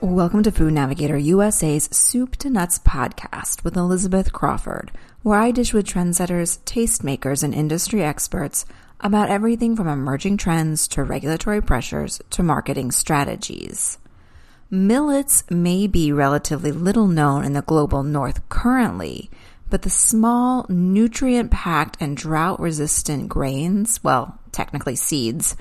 Welcome to Food Navigator USA's Soup to Nuts podcast with Elizabeth Crawford, where I dish with trendsetters, tastemakers, and industry experts about everything from emerging trends to regulatory pressures to marketing strategies. Millets may be relatively little known in the global north currently, but the small, nutrient packed, and drought resistant grains, well, technically seeds,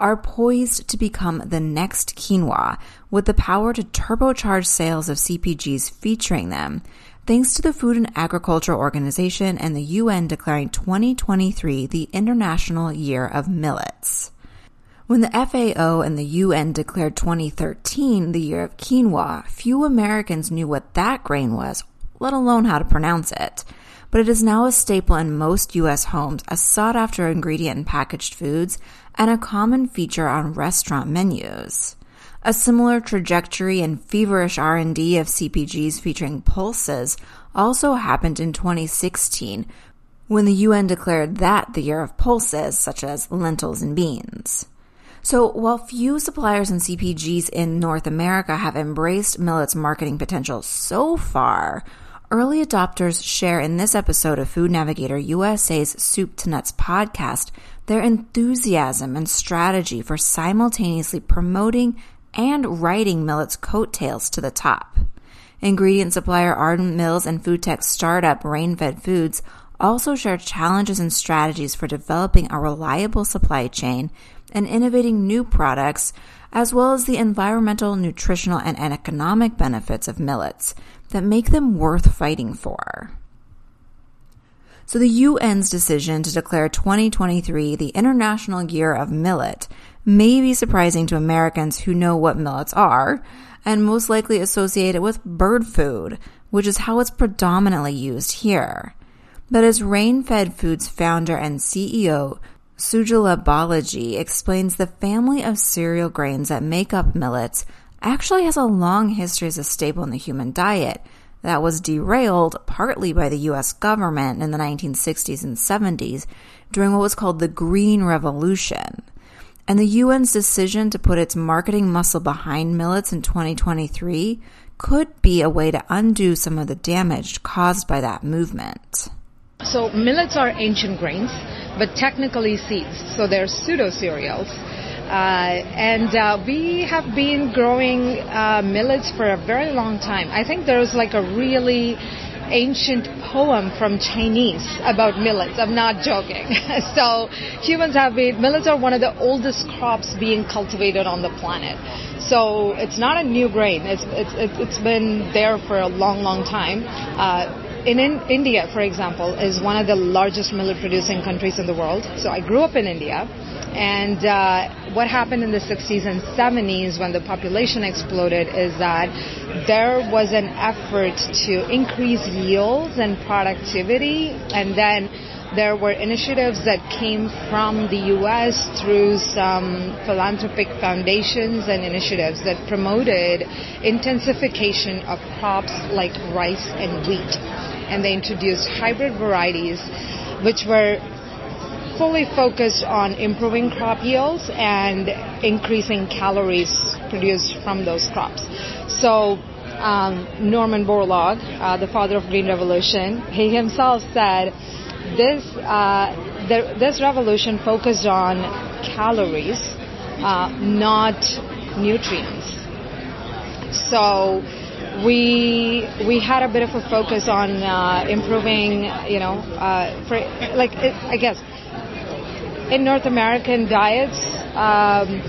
are poised to become the next quinoa with the power to turbocharge sales of CPGs featuring them, thanks to the Food and Agriculture Organization and the UN declaring 2023 the International Year of Millets. When the FAO and the UN declared 2013 the year of quinoa, few Americans knew what that grain was, let alone how to pronounce it but it is now a staple in most U.S. homes, a sought after ingredient in packaged foods, and a common feature on restaurant menus. A similar trajectory and feverish R&D of CPGs featuring pulses also happened in 2016 when the UN declared that the year of pulses such as lentils and beans. So while few suppliers and CPGs in North America have embraced millet's marketing potential so far, Early adopters share in this episode of Food Navigator USA's Soup to Nuts podcast their enthusiasm and strategy for simultaneously promoting and riding millet's coattails to the top. Ingredient supplier Ardent Mills and food tech startup Rainfed Foods also share challenges and strategies for developing a reliable supply chain and innovating new products, as well as the environmental, nutritional, and economic benefits of millets that make them worth fighting for. So the UN's decision to declare 2023 the International Year of Millet may be surprising to Americans who know what millets are and most likely associate it with bird food, which is how it's predominantly used here. But as Rainfed Foods founder and CEO Sujala Balaji explains the family of cereal grains that make up millets actually has a long history as a staple in the human diet that was derailed partly by the US government in the 1960s and 70s during what was called the Green Revolution. And the UN's decision to put its marketing muscle behind millets in 2023 could be a way to undo some of the damage caused by that movement. So millets are ancient grains, but technically seeds. So they're pseudo cereals uh, and uh, we have been growing uh, millets for a very long time. I think there's like a really ancient poem from Chinese about millets. I'm not joking. so humans have been, millets are one of the oldest crops being cultivated on the planet. So it's not a new grain. It's, it's, it's been there for a long, long time. Uh, in, in, India, for example, is one of the largest millet producing countries in the world. So I grew up in India. And uh, what happened in the 60s and 70s when the population exploded is that there was an effort to increase yields and productivity, and then there were initiatives that came from the U.S. through some philanthropic foundations and initiatives that promoted intensification of crops like rice and wheat. And they introduced hybrid varieties, which were fully focused on improving crop yields and increasing calories produced from those crops. So um, Norman Borlaug, uh, the father of Green Revolution, he himself said this uh, the, this revolution focused on calories, uh, not nutrients. So we we had a bit of a focus on uh, improving, you know, uh, for like it, I guess in North American diets, um,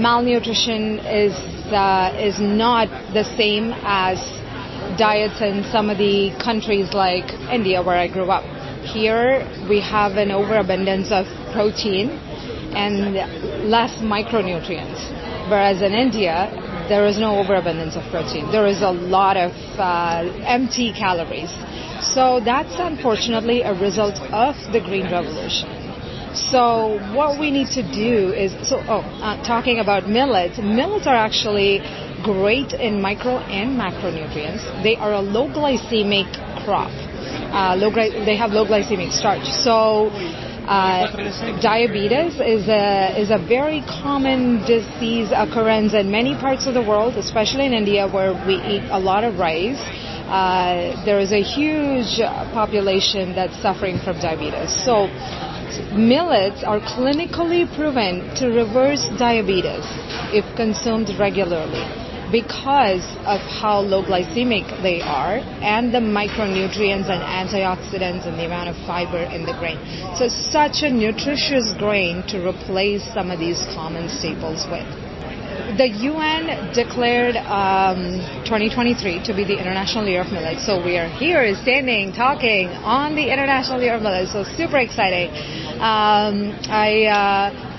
malnutrition is uh, is not the same as diets in some of the countries like India, where I grew up. Here we have an overabundance of protein and less micronutrients, whereas in India there is no overabundance of protein. There is a lot of uh, empty calories. So that's unfortunately a result of the Green Revolution. So what we need to do is so oh, uh, talking about millets. Millets are actually great in micro and macronutrients. They are a low glycemic crop. Uh, low they have low glycemic starch. So Uh, diabetes is a is a very common disease occurrence in many parts of the world, especially in India, where we eat a lot of rice. Uh, there is a huge population that's suffering from diabetes. So millets are clinically proven to reverse diabetes if consumed regularly because of how low glycemic they are and the micronutrients and antioxidants and the amount of fiber in the grain. So such a nutritious grain to replace some of these common staples with. The UN declared um, 2023 to be the International Year of Millet. So we are here standing, talking on the International Year of Millet. So super exciting. Um, I, uh,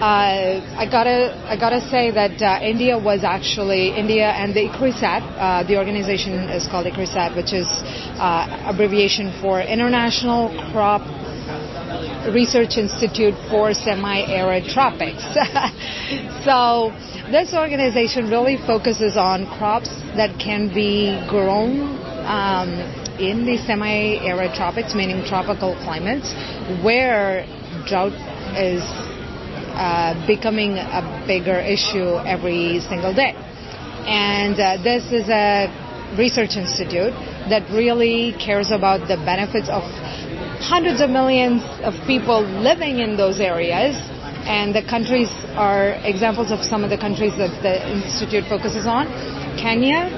uh, I gotta I gotta say that uh, India was actually India and the ICRISAT. Uh, the organization is called ICRISAT, which is uh, abbreviation for International Crop Research Institute for Semi-Arid Tropics. so this organization really focuses on crops that can be grown. Um, in the semi-arid tropics, meaning tropical climates, where drought is uh, becoming a bigger issue every single day. And uh, this is a research institute that really cares about the benefits of hundreds of millions of people living in those areas. And the countries are examples of some of the countries that the institute focuses on Kenya,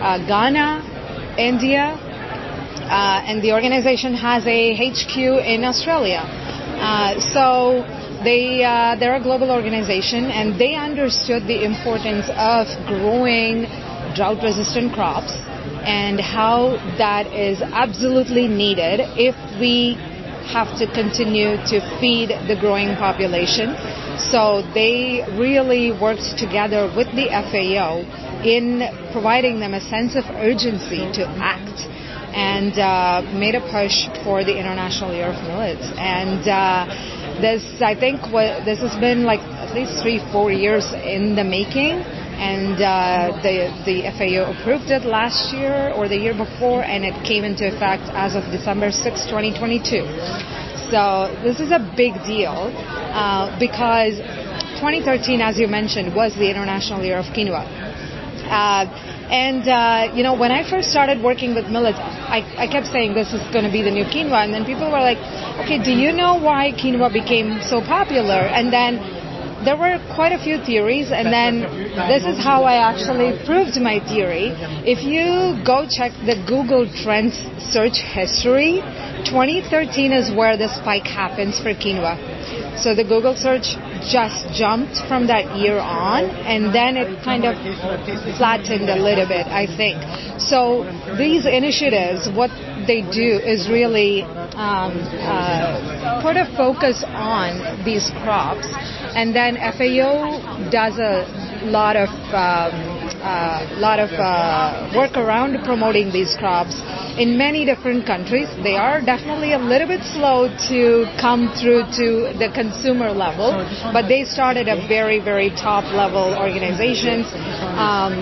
uh, Ghana, India, uh, and the organization has a HQ in Australia. Uh, so they, uh, they're a global organization and they understood the importance of growing drought resistant crops and how that is absolutely needed if we have to continue to feed the growing population. So they really worked together with the FAO in providing them a sense of urgency to act and uh, made a push for the International Year of Millets. And uh, this, I think, what, this has been like at least three, four years in the making, and uh, the the FAO approved it last year or the year before, and it came into effect as of December 6, 2022. So this is a big deal uh, because 2013, as you mentioned, was the International Year of Quinoa. Uh, and, uh, you know, when I first started working with millets, I, I kept saying this is going to be the new quinoa. And then people were like, okay, do you know why quinoa became so popular? And then there were quite a few theories, and then this is how I actually proved my theory. If you go check the Google Trends search history, 2013 is where the spike happens for quinoa. So the Google search just jumped from that year on, and then it kind of flattened a little bit, I think. So these initiatives, what they do is really um, uh, put a focus on these crops, and then FAO does a lot of um, uh, lot of uh, work around promoting these crops in many different countries. They are definitely a little bit slow to come through to the consumer level, but they started a very, very top level organizations. Um,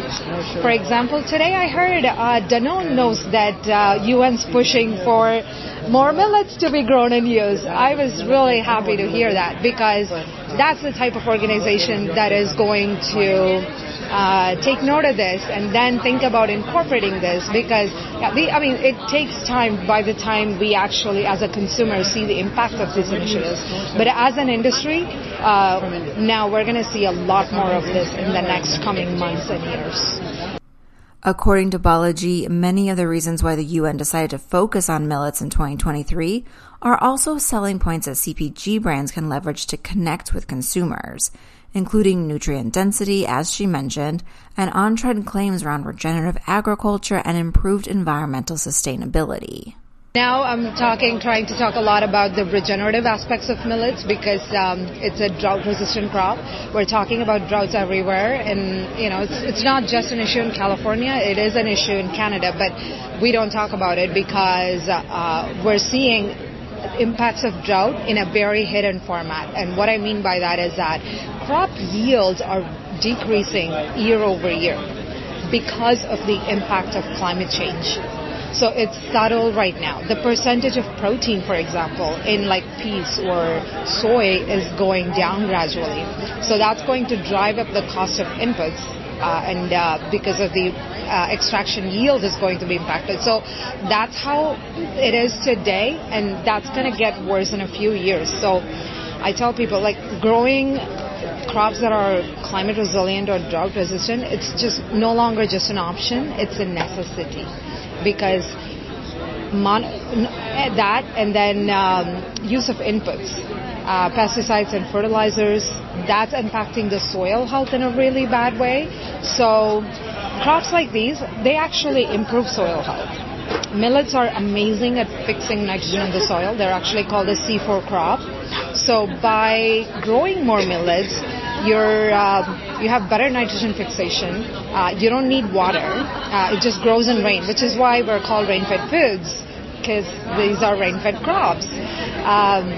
for example, today I heard uh, Danone knows that uh, UN's pushing for more millets to be grown and used. I was really happy to hear that because that's the type of organization that is going to uh, take note of this and then think about incorporating this because I mean it takes time by the time we actually as a consumer see the impact of these initiatives but as an industry uh, now we're going to see a lot more of this in the next coming months and years. According to Balaji, many of the reasons why the UN decided to focus on millets in 2023 are also selling points that CPG brands can leverage to connect with consumers including nutrient density, as she mentioned, and on trend claims around regenerative agriculture and improved environmental sustainability. Now I'm talking, trying to talk a lot about the regenerative aspects of millets because um, it's a drought-resistant crop. We're talking about droughts everywhere, and you know it's it's not just an issue in California. It is an issue in Canada, but we don't talk about it because uh, we're seeing impacts of drought in a very hidden format. And what I mean by that is that crop yields are decreasing year over year because of the impact of climate change. So it's subtle right now. The percentage of protein, for example, in like peas or soy is going down gradually. So that's going to drive up the cost of inputs uh, and uh, because of the uh, extraction yield is going to be impacted. So that's how it is today, and that's going to get worse in a few years. So I tell people like growing crops that are climate resilient or drought resistant, it's just no longer just an option, it's a necessity because mon- that and then um, use of inputs, uh, pesticides and fertilizers, that's impacting the soil health in a really bad way. So crops like these, they actually improve soil health. Millets are amazing at fixing nitrogen in the soil. They're actually called a C4 crop. So by growing more millets, you're, uh, you have better nitrogen fixation. Uh, you don't need water. Uh, it just grows in rain, which is why we're called rain-fed foods, because these are rain-fed crops. Um,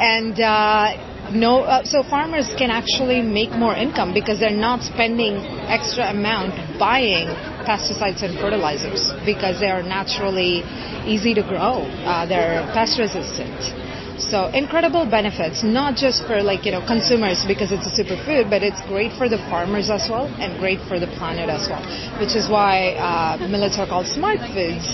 and uh, no, uh, so farmers can actually make more income because they're not spending extra amount buying pesticides and fertilizers because they are naturally easy to grow. Uh, they're pest resistant. So incredible benefits, not just for like, you know, consumers because it's a superfood, but it's great for the farmers as well and great for the planet as well, which is why uh, millets are called smart foods.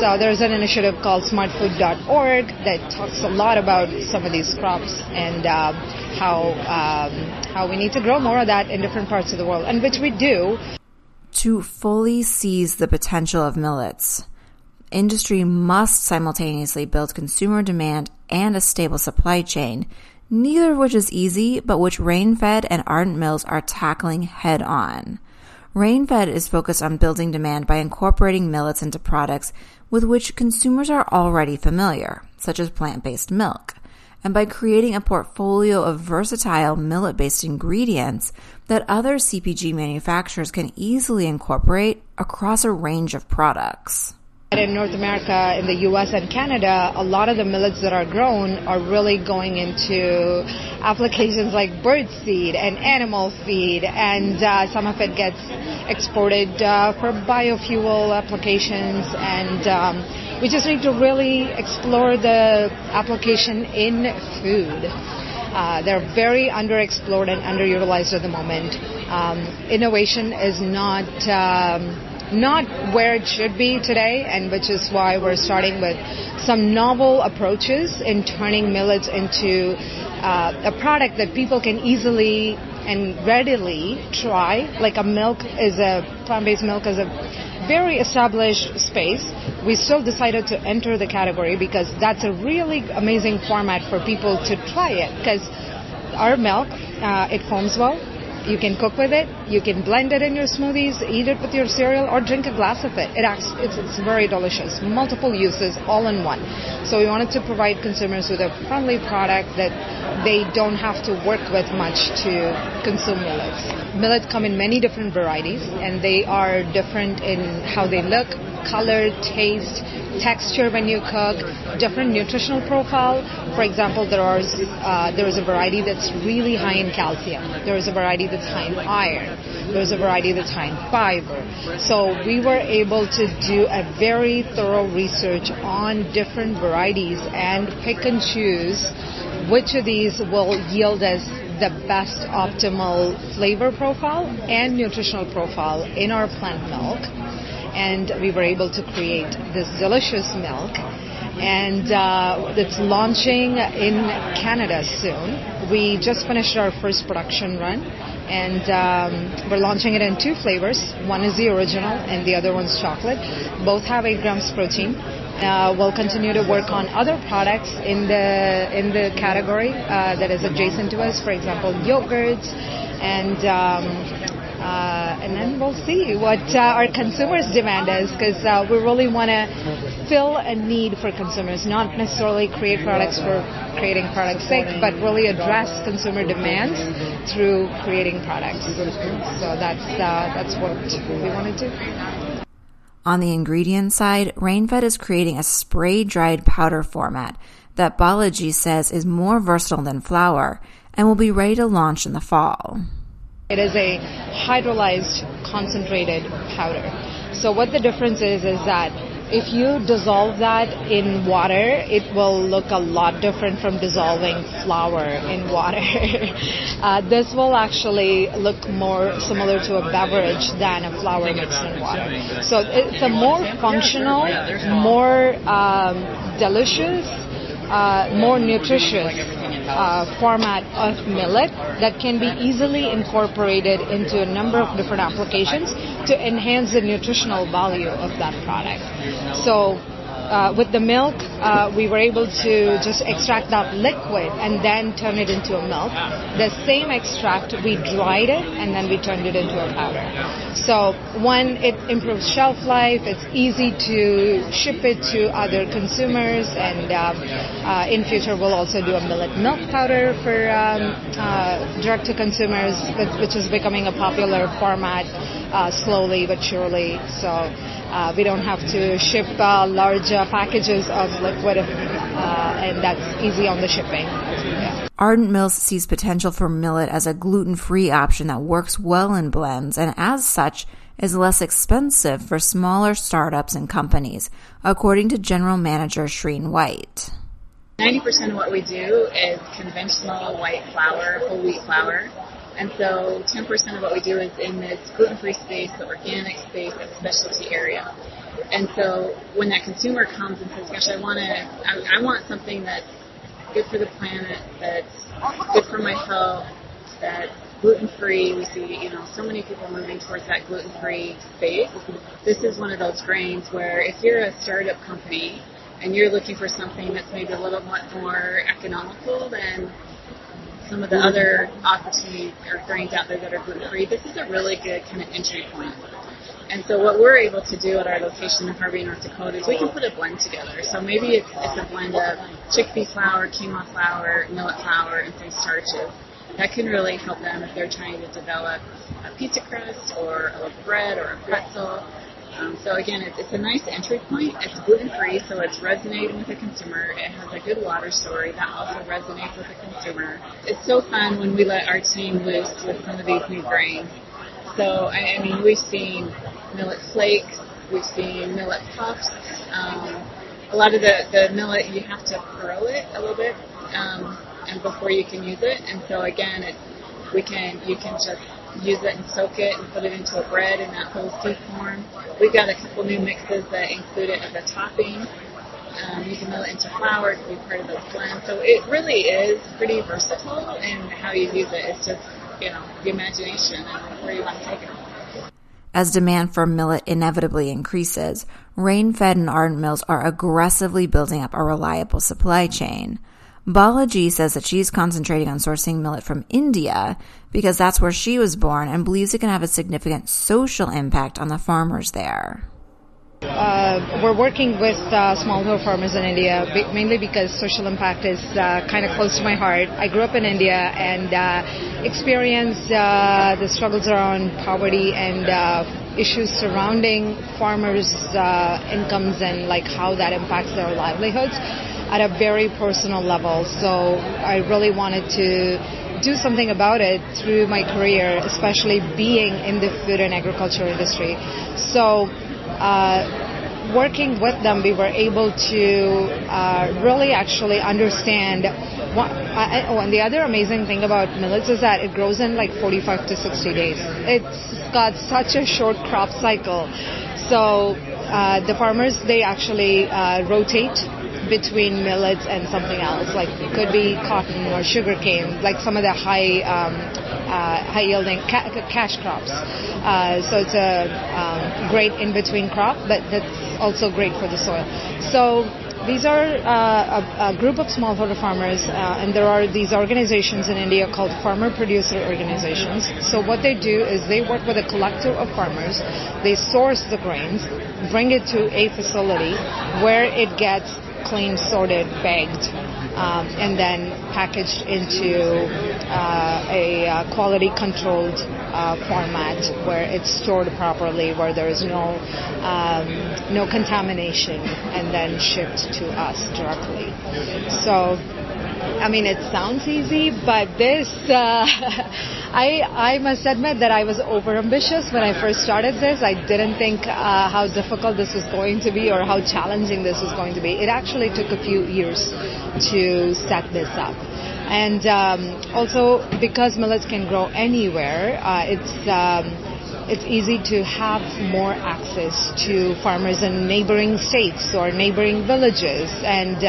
So there's an initiative called smartfood.org that talks a lot about some of these crops and uh, how um, how we need to grow more of that in different parts of the world, and which we do. To fully seize the potential of millets, industry must simultaneously build consumer demand and a stable supply chain, neither of which is easy, but which Rainfed and Ardent Mills are tackling head on. Rainfed is focused on building demand by incorporating millets into products with which consumers are already familiar, such as plant-based milk, and by creating a portfolio of versatile millet-based ingredients that other CPG manufacturers can easily incorporate across a range of products. In North America, in the US and Canada, a lot of the millets that are grown are really going into applications like bird seed and animal feed, and uh, some of it gets exported uh, for biofuel applications. And um, we just need to really explore the application in food. Uh, they're very underexplored and underutilized at the moment. Um, innovation is not. Um, not where it should be today, and which is why we're starting with some novel approaches in turning millets into uh, a product that people can easily and readily try. Like a milk is a plant-based milk is a very established space. We still decided to enter the category because that's a really amazing format for people to try it. Because our milk, uh, it foams well you can cook with it. You can blend it in your smoothies, eat it with your cereal, or drink a glass of it. It acts, it's, it's very delicious. Multiple uses, all in one. So we wanted to provide consumers with a friendly product that they don't have to work with much to consume millets. Millets come in many different varieties, and they are different in how they look, color, taste, texture when you cook, different nutritional profile. For example, there are uh, there is a variety that's really high in calcium. There is a variety that's high in iron. There is a variety that's high in fiber. So we were able to do a very thorough research on different varieties and pick and choose which of these will yield us the best optimal flavor profile and nutritional profile in our plant milk and we were able to create this delicious milk. And uh, it's launching in Canada soon. We just finished our first production run, and um, we're launching it in two flavors. One is the original, and the other one's chocolate. Both have 8 grams protein. Uh, we'll continue to work on other products in the in the category uh, that is adjacent to us. For example, yogurts and um, uh, and then we'll see what uh, our consumers' demand is because uh, we really want to fill a need for consumers, not necessarily create products for creating products' sake, but really address consumer demands through creating products. So that's uh, that's what we want to do. On the ingredient side, Rainfed is creating a spray dried powder format that Balaji says is more versatile than flour and will be ready to launch in the fall. It is a hydrolyzed concentrated powder. So what the difference is is that if you dissolve that in water, it will look a lot different from dissolving flour in water. uh, this will actually look more similar to a beverage than a flour mixed in water. So it's a more functional, more um, delicious, uh, more nutritious uh, format of millet that can be easily incorporated into a number of different applications to enhance the nutritional value of that product. So uh, with the milk, uh, we were able to just extract that liquid and then turn it into a milk. The same extract, we dried it and then we turned it into a powder. So one, it improves shelf life. It's easy to ship it to other consumers, and um, uh, in future we'll also do a millet milk powder for um, uh, direct to consumers, which is becoming a popular format uh, slowly but surely. So. Uh, we don't have to ship large packages of liquid, uh, and that's easy on the shipping. Yeah. Ardent Mills sees potential for millet as a gluten free option that works well in blends and, as such, is less expensive for smaller startups and companies, according to General Manager Shreen White. 90% of what we do is conventional white flour, whole wheat flour. And so 10% of what we do is in this gluten-free space, the organic space, the specialty area. And so when that consumer comes and says, gosh, I want to, I, I want something that's good for the planet, that's good for my health, that's gluten-free. We see, you know, so many people moving towards that gluten-free space. This is one of those grains where if you're a startup company and you're looking for something that's maybe a little bit more economical than some of the other opportunities or grains out there that are gluten free, this is a really good kind of entry point. And so what we're able to do at our location in Harvey, North Dakota is we can put a blend together. So maybe it's, it's a blend of chickpea flour, quinoa flour, millet flour, and some starches. That can really help them if they're trying to develop a pizza crust or a bread or a pretzel um, so again, it's, it's a nice entry point. It's gluten free, so it's resonating with the consumer. It has a good water story that also resonates with the consumer. It's so fun when we let our team loose with some of these new grains. So I, I mean, we've seen millet flakes, we've seen millet puffs. Um, a lot of the, the millet you have to curl it a little bit um, and before you can use it. And so again, it, we can you can just use it and soak it and put it into a bread in that whole seed form. We've got a couple new mixes that include it as a topping. Um, you can mill it into flour to be part of those blends. So it really is pretty versatile in how you use it. It's just, you know, the imagination and where you want to take it. As demand for millet inevitably increases, Rainfed and Ardent Mills are aggressively building up a reliable supply chain. Balaji says that she's concentrating on sourcing millet from India because that's where she was born and believes it can have a significant social impact on the farmers there. Uh, we're working with uh, smallholder farmers in India mainly because social impact is uh, kind of close to my heart. I grew up in India and uh, experienced uh, the struggles around poverty and uh, issues surrounding farmers' incomes and like how that impacts their livelihoods at a very personal level. So I really wanted to do something about it through my career, especially being in the food and agriculture industry. So, uh, working with them, we were able to uh, really actually understand. What, uh, oh, and the other amazing thing about millets is that it grows in like 45 to 60 days. It's got such a short crop cycle. So uh, the farmers they actually uh, rotate between millets and something else, like it could be cotton or sugarcane, like some of the high um, uh, high yielding ca- cash crops. Uh, so it's a um, great in between crop, but that's also great for the soil. So these are uh, a, a, group of smallholder farmers, uh, and there are these organizations in India called farmer producer organizations. So what they do is they work with a collective of farmers. They source the grains, bring it to a facility where it gets clean, sorted, bagged, um, and then packaged into uh, a uh, quality controlled uh, format where it's stored properly, where there is no um, no contamination, and then shipped to us directly. So I mean, it sounds easy, but this, uh, I, I must admit that I was overambitious when I first started this. I didn't think uh, how difficult this was going to be or how challenging this was going to be. It actually took a few years to set this up. And um, also, because millets can grow anywhere, uh, it's um, it's easy to have more access to farmers in neighboring states or neighboring villages. And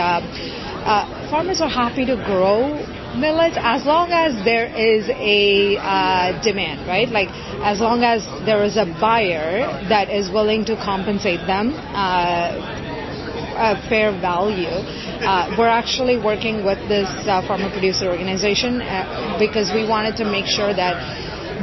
uh, uh, farmers are happy to grow millets as long as there is a uh, demand, right? Like as long as there is a buyer that is willing to compensate them uh, a fair value. Uh, we're actually working with this uh, farmer producer organization uh, because we wanted to make sure that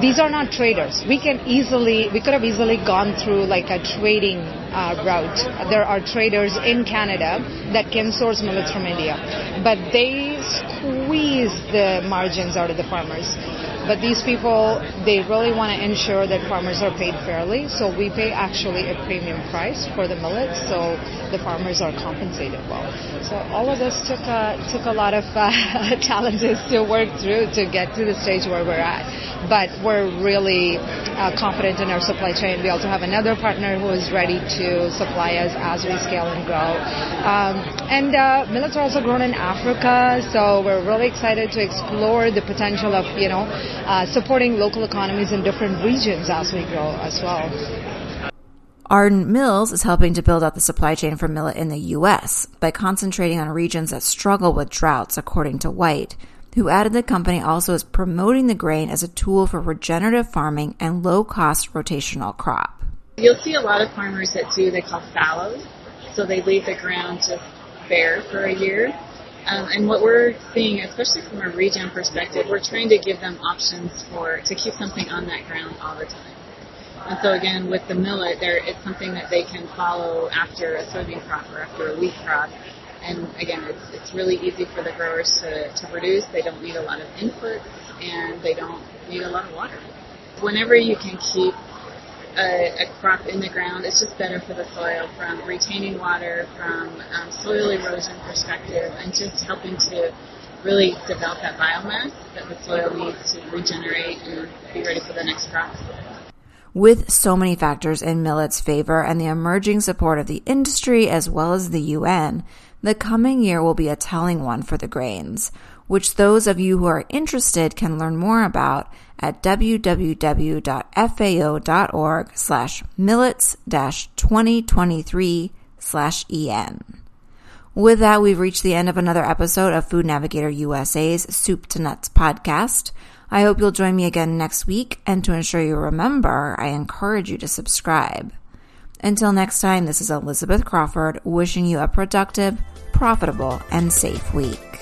these are not traders. We can easily, we could have easily gone through like a trading uh, route. There are traders in Canada that can source millets from India, but they squeeze the margins out of the farmers. But these people, they really want to ensure that farmers are paid fairly. So we pay actually a premium price for the millets, so the farmers are compensated well. So all of this took a, took a lot of uh, challenges to work through to get to the stage where we're at. But we're really uh, confident in our supply chain. We also have another partner who is ready to supply us as we scale and grow. Um, and uh, millets are also grown in Africa, so we're really excited to explore the potential of, you know, uh, supporting local economies in different regions as we grow as well. Ardent Mills is helping to build out the supply chain for millet in the U.S. by concentrating on regions that struggle with droughts, according to White, who added the company also is promoting the grain as a tool for regenerative farming and low cost rotational crop. You'll see a lot of farmers that do they call fallows, so they leave the ground just bare for a year um, and what we're seeing, especially from a regen perspective, we're trying to give them options for to keep something on that ground all the time. And so again, with the millet, there it's something that they can follow after a soybean crop or after a wheat crop. And again, it's it's really easy for the growers to, to produce. They don't need a lot of inputs and they don't need a lot of water. Whenever you can keep a, a, crop in the ground. It's just better for the soil from retaining water, from um, soil erosion perspective, and just helping to really develop that biomass that the soil needs to regenerate and be ready for the next crop. With so many factors in millet's favor and the emerging support of the industry as well as the UN, the coming year will be a telling one for the grains, which those of you who are interested can learn more about at www.fao.org slash millets 2023 slash en. With that, we've reached the end of another episode of Food Navigator USA's Soup to Nuts podcast. I hope you'll join me again next week, and to ensure you remember, I encourage you to subscribe. Until next time, this is Elizabeth Crawford wishing you a productive, profitable, and safe week.